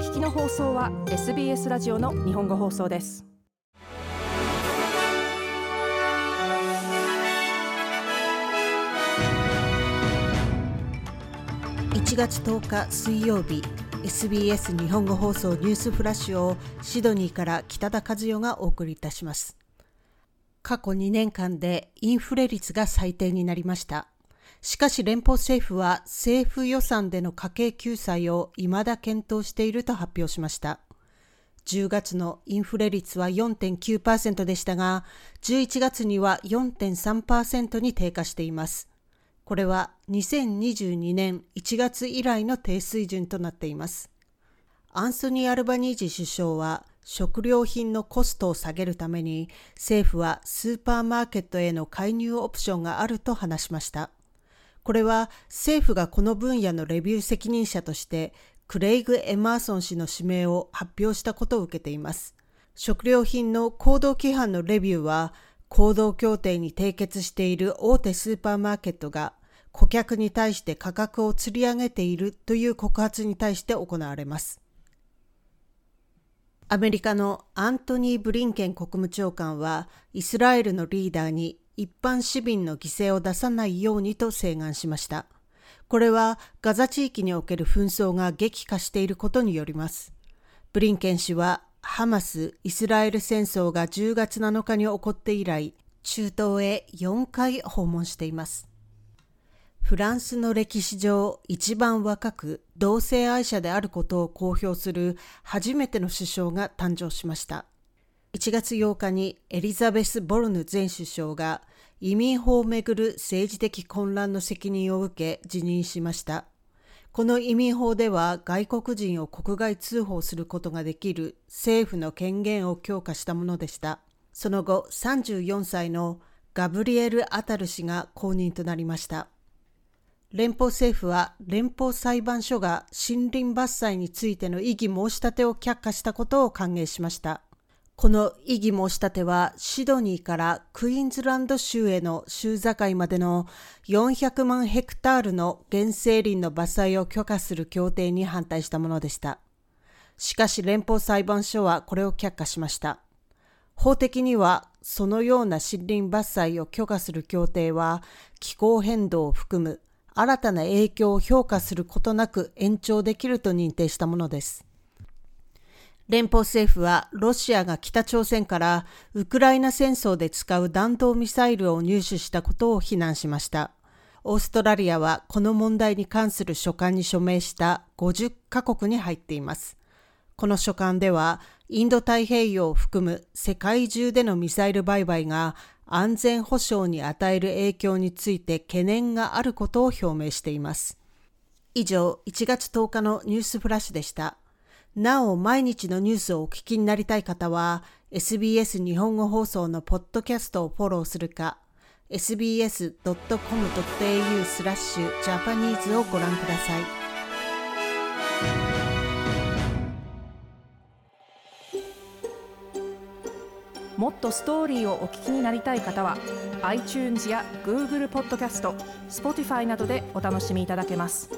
聞きの放送は SBS ラジオの日本語放送です。1月10日水曜日 SBS 日本語放送ニュースフラッシュをシドニーから北田和代がお送りいたします。過去2年間でインフレ率が最低になりました。しかし連邦政府は政府予算での家計救済を未だ検討していると発表しました。10月のインフレ率は4.9%でしたが、11月には4.3%に低下しています。これは2022年1月以来の低水準となっています。アンソニー・アルバニージ首相は食料品のコストを下げるために政府はスーパーマーケットへの介入オプションがあると話しました。これは政府がこの分野のレビュー責任者としてクレイグ・エマーソン氏の指名を発表したことを受けています。食料品の行動規範のレビューは行動協定に締結している大手スーパーマーケットが顧客に対して価格を釣り上げているという告発に対して行われます。アメリカのアントニー・ブリンケン国務長官はイスラエルのリーダーに一般市民の犠牲を出さないようにと請願しました。これはガザ地域における紛争が激化していることによります。ブリンケン氏はハマス・イスラエル戦争が10月7日に起こって以来、中東へ4回訪問しています。フランスの歴史上一番若く同性愛者であることを公表する初めての首相が誕生しました。1月8日にエリザベス・ボルヌ前首相が移民法をめぐる政治的混乱の責任を受け辞任しました。この移民法では外国人を国外通報することができる政府の権限を強化したものでした。その後、34歳のガブリエル・アタル氏が後任となりました。連邦政府は連邦裁判所が森林伐採についての異議申し立てを却下したことを歓迎しました。この異議申し立てはシドニーからクイーンズランド州への州境までの400万ヘクタールの原生林の伐採を許可する協定に反対したものでした。しかし連邦裁判所はこれを却下しました。法的にはそのような森林伐採を許可する協定は気候変動を含む新たな影響を評価することなく延長できると認定したものです。連邦政府はロシアが北朝鮮からウクライナ戦争で使う弾道ミサイルを入手したことを非難しました。オーストラリアはこの問題に関する書簡に署名した50カ国に入っています。この書簡では、インド太平洋を含む世界中でのミサイル売買が安全保障に与える影響について懸念があることを表明しています。以上、1月10日のニュースフラッシュでした。なお毎日のニュースをお聞きになりたい方は SBS 日本語放送のポッドキャストをフォローするか sbs.com.au スラッシュジャパニーズをご覧ください。もっとストーリーをお聞きになりたい方は iTunes や Google ポッドキャスト Spotify などでお楽しみいただけます。